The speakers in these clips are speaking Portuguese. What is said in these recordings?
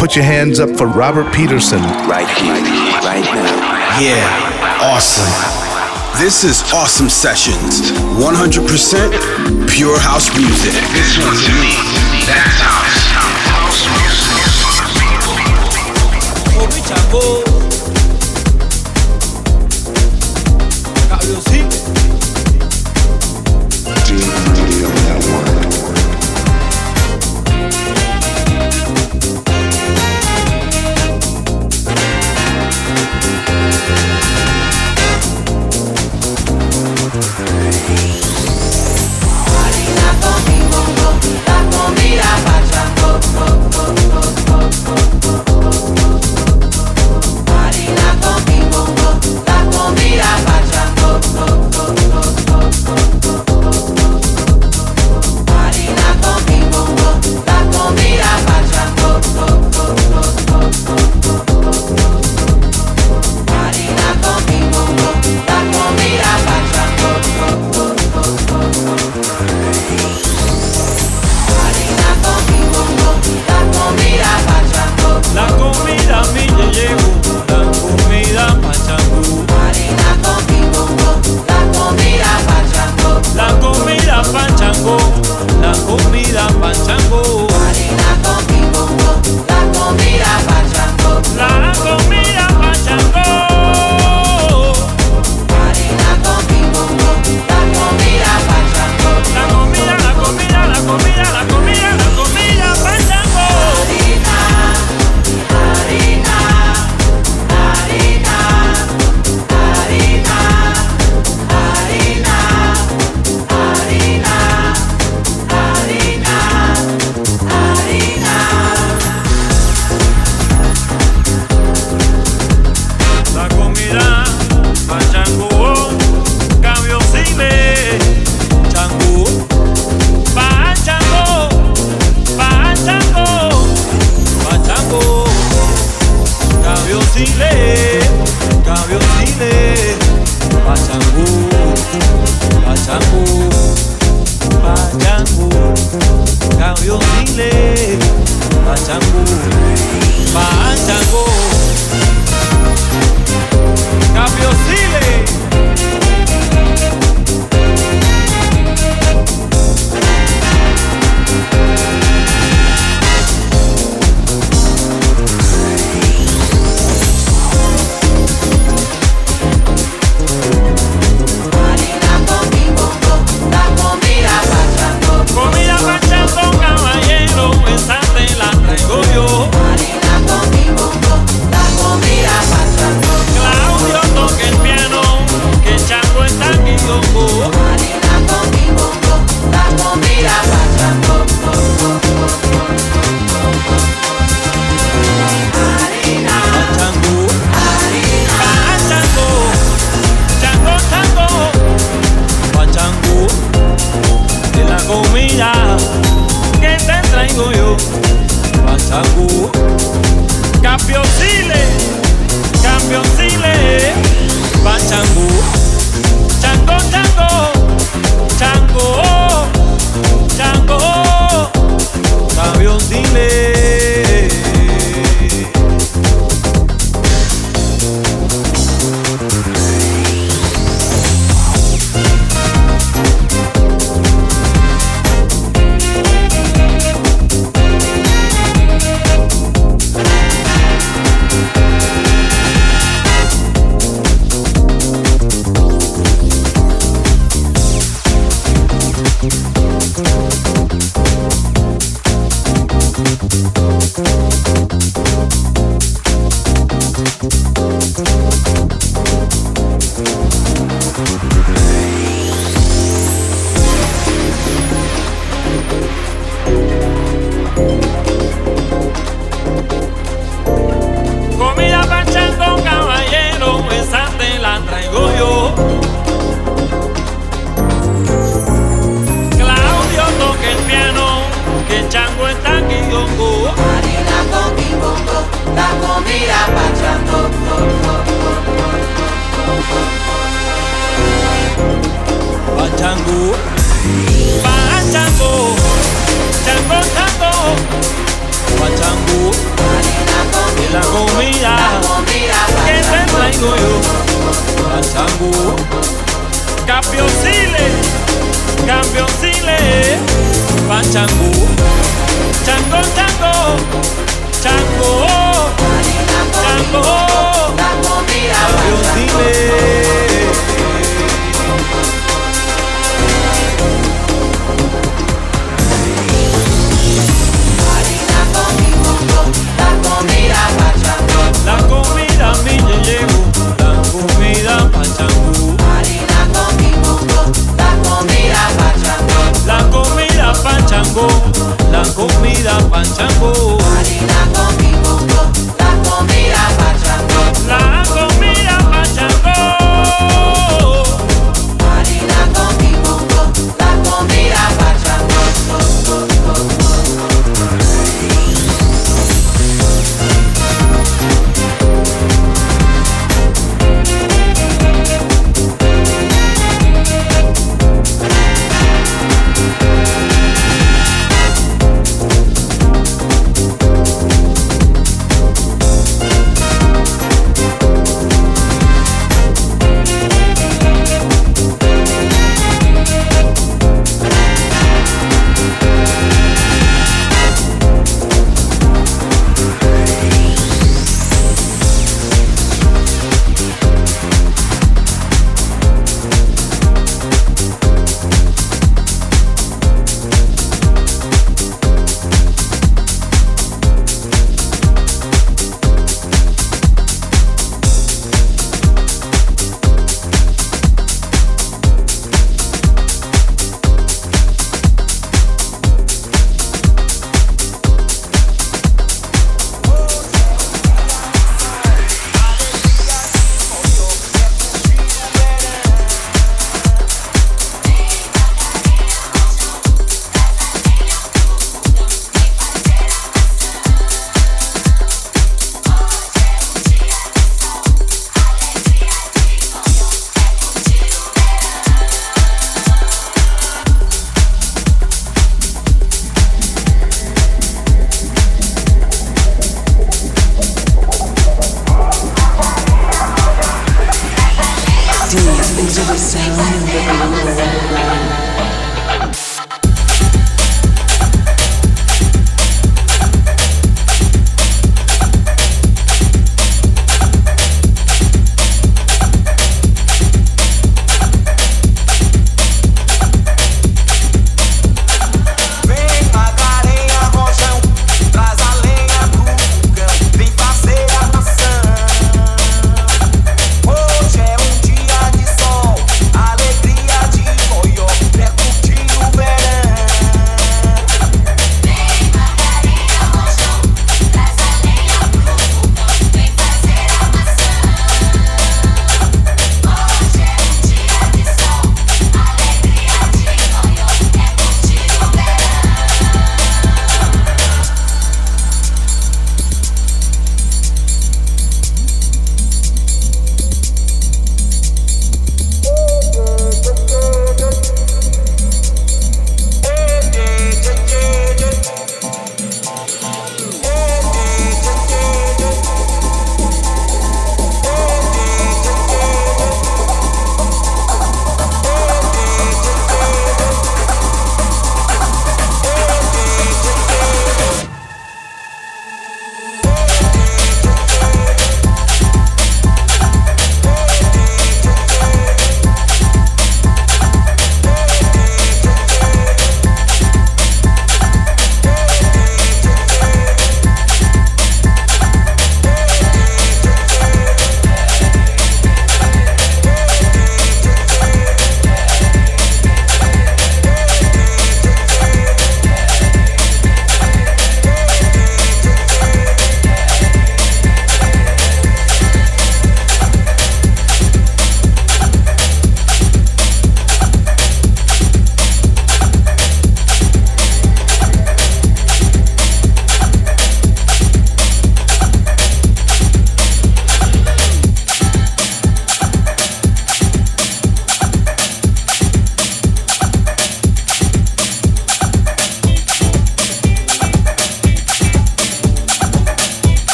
put your hands up for Robert Peterson. Right here, right now. Yeah, awesome. This is Awesome Sessions. 100% pure house music. This one to me, that's house. House music. Oh.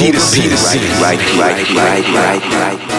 Peterson. Peterson. Right, right, right, right, right, right.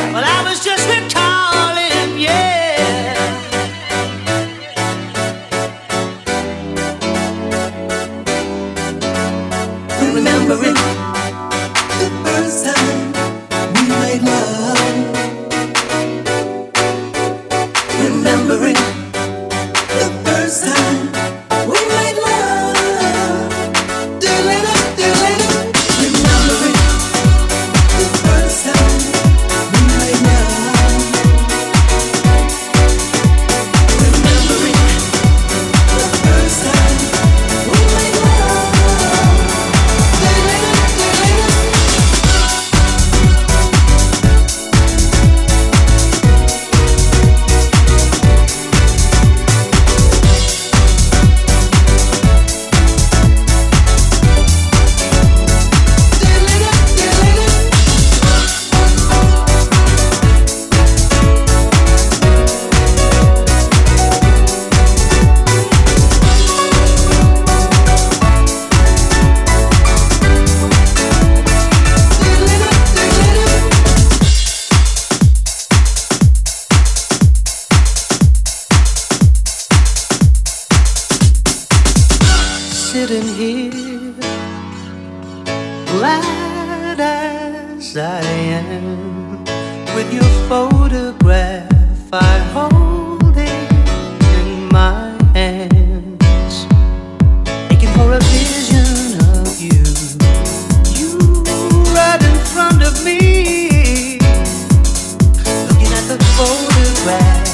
sweat.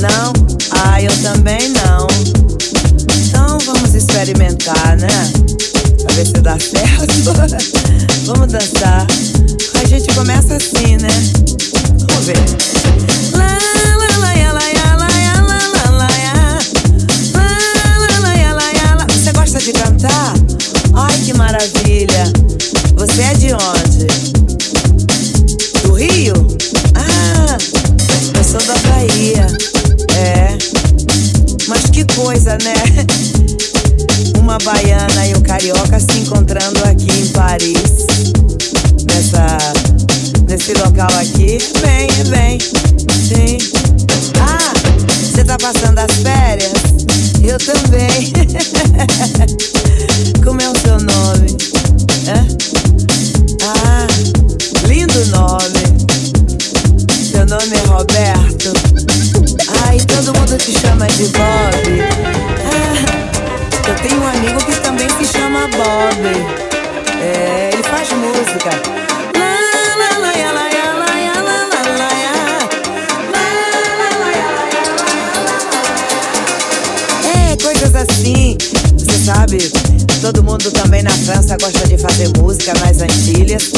Não? Ah, eu também não. Então vamos experimentar, né? Pra ver se dá certo. vamos dançar. A gente começa assim, né? Vamos ver. Você gosta de cantar? Ai, que maravilha! Você é de onde? Coisa, né? Uma baiana e um carioca se encontrando aqui em Paris. Nessa. Nesse local aqui. Bem, é bem. Sim. Ah, você tá passando as férias? Eu também. Como é o seu nome? Todo mundo te chama de Bob. Ah, eu tenho um amigo que também se chama Bob. É, ele faz música. É, coisas assim. Você sabe, todo mundo também na França gosta de fazer música nas Antilhas.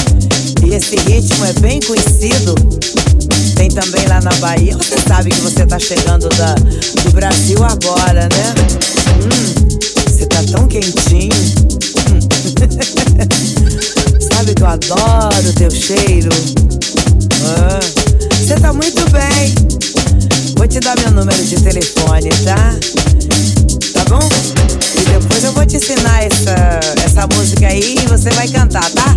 E esse ritmo é bem conhecido. Tem também lá na Bahia. Você sabe que você tá chegando da, do Brasil agora, né? Hum, você tá tão quentinho. Hum. sabe que eu adoro teu cheiro. Ah, Você tá muito bem. Vou te dar meu número de telefone, tá? Tá bom? E depois eu vou te ensinar essa, essa música aí e você vai cantar, tá?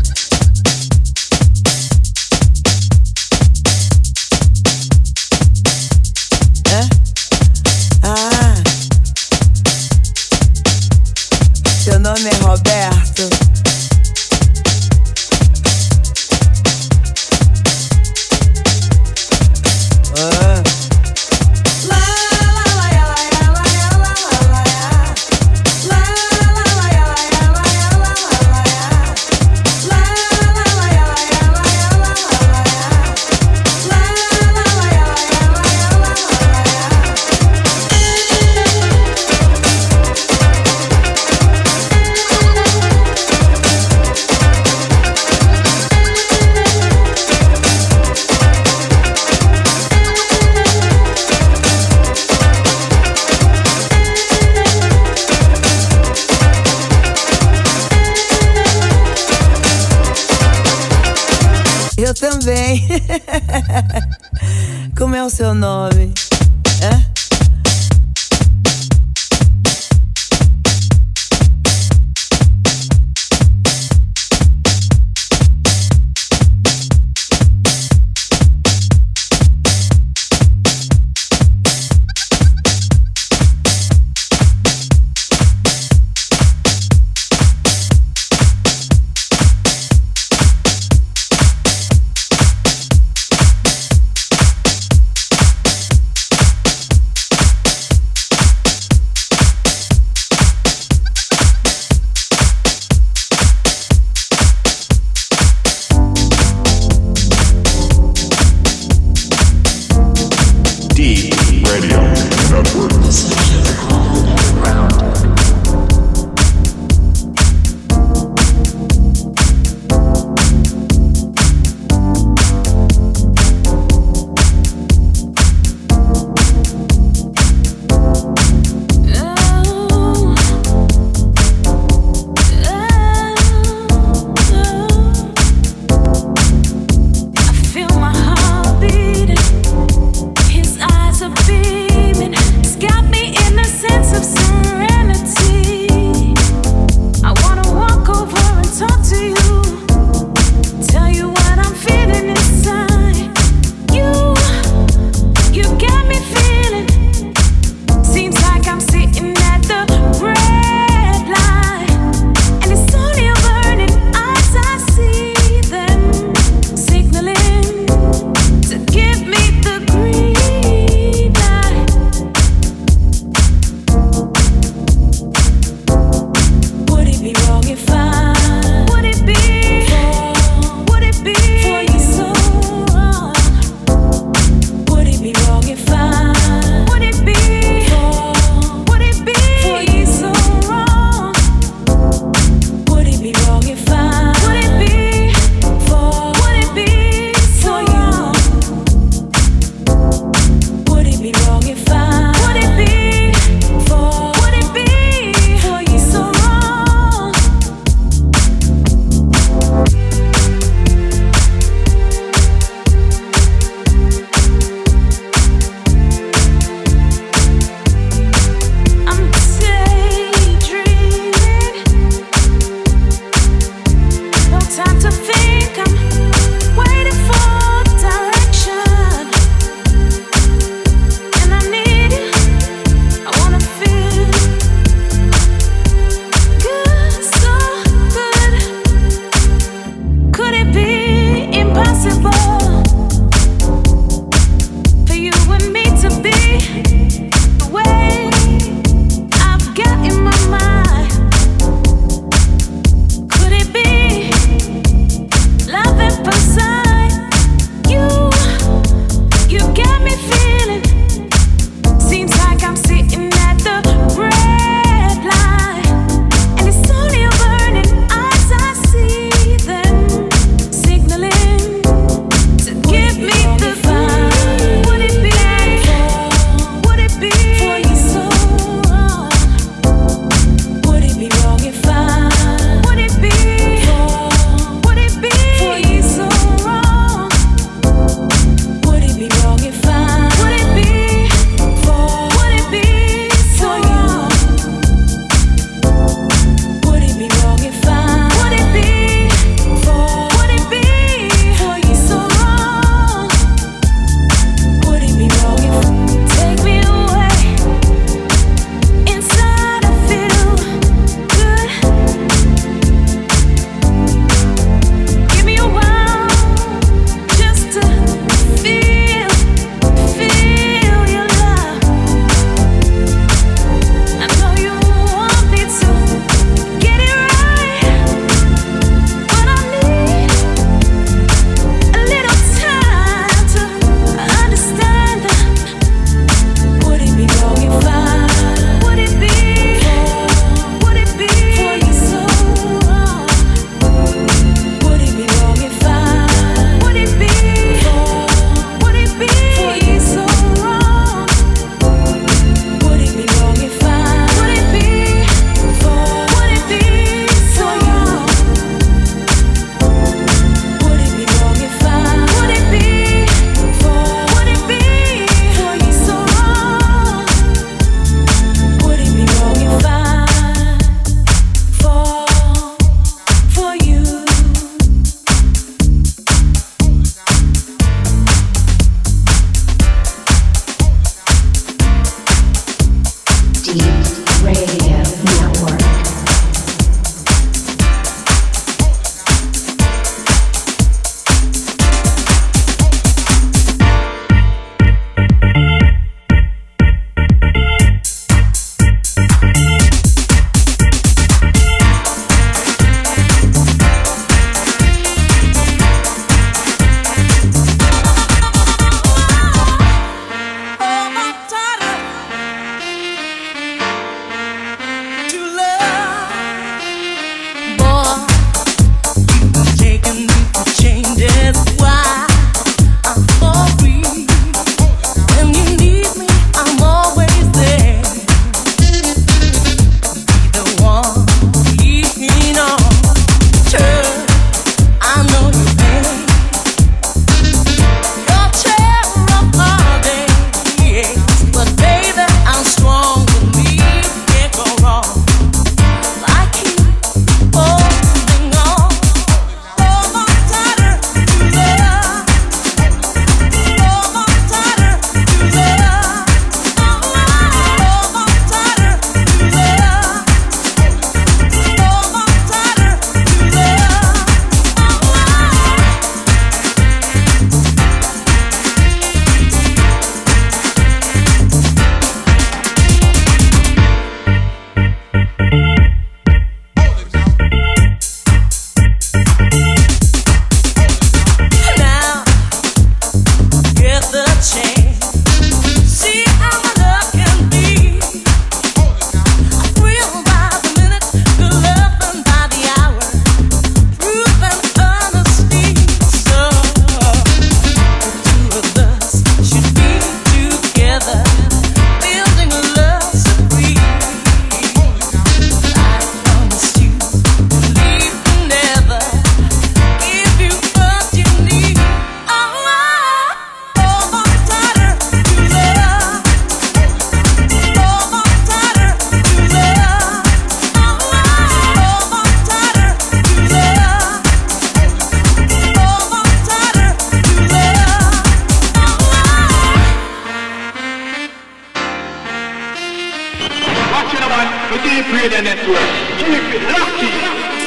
Network. Keep it lucky.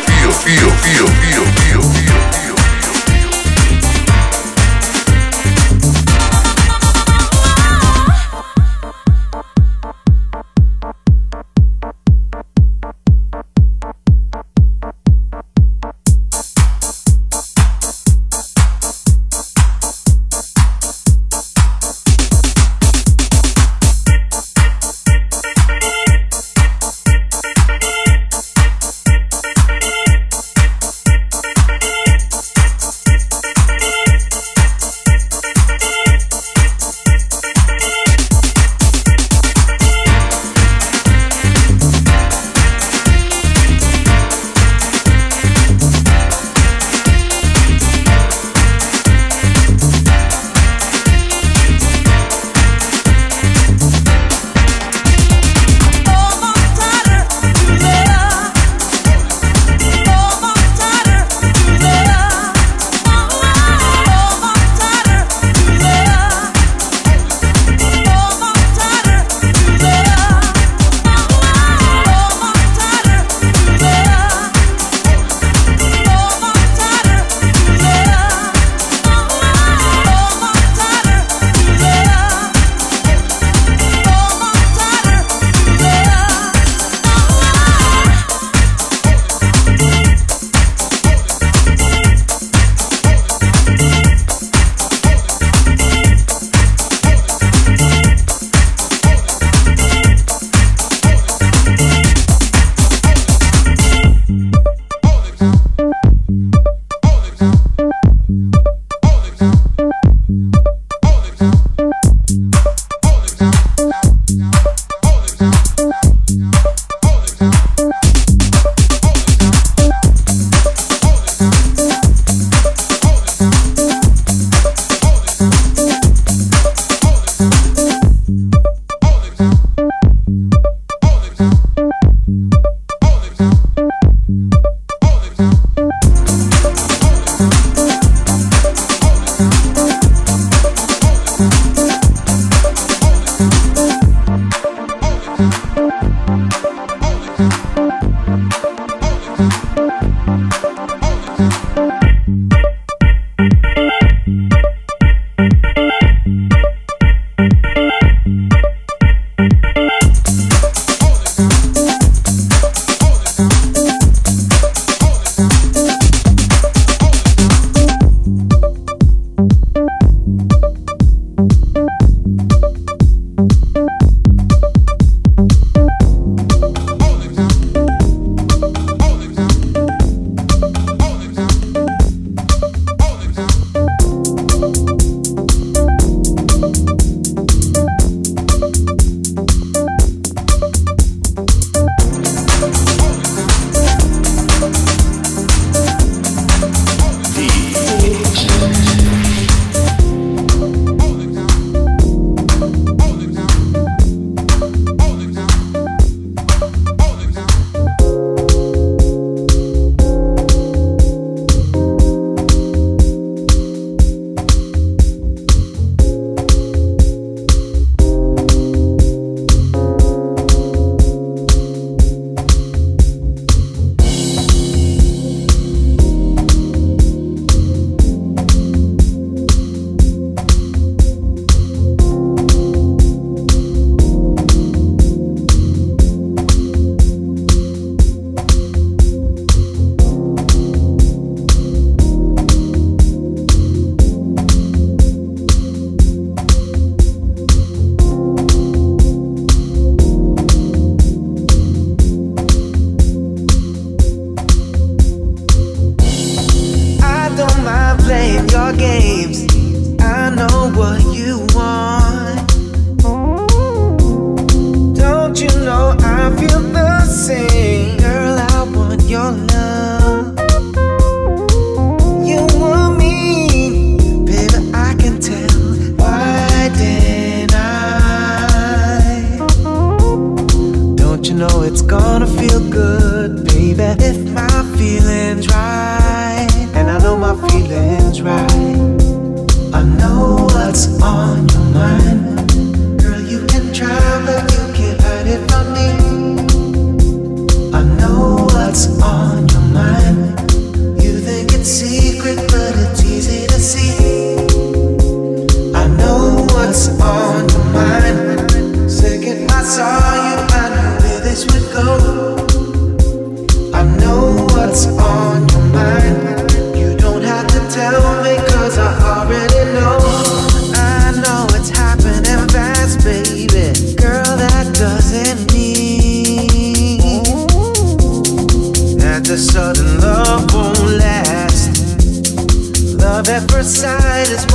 Feel, feel, feel, feel, feel.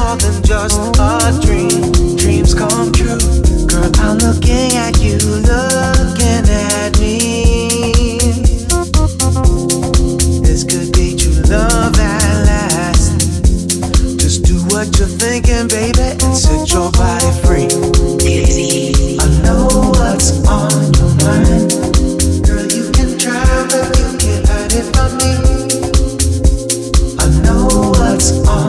More than just a dream. Dreams come true. Girl, I'm looking at you, looking at me. This could be true love at last. Just do what you're thinking, baby, and set your body free. I know what's on your mind. Girl, you can try, but you can't hide it from me. I know what's on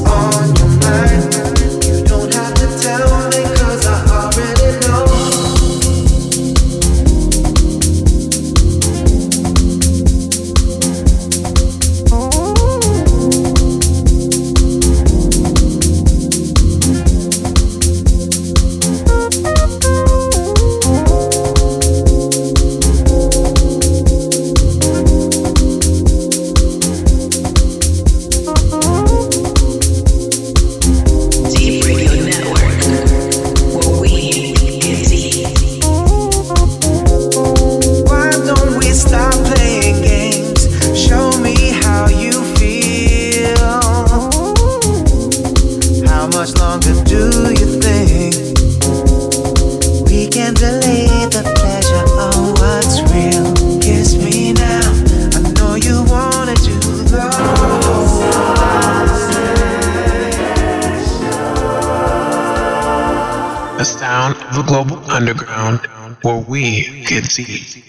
sigue.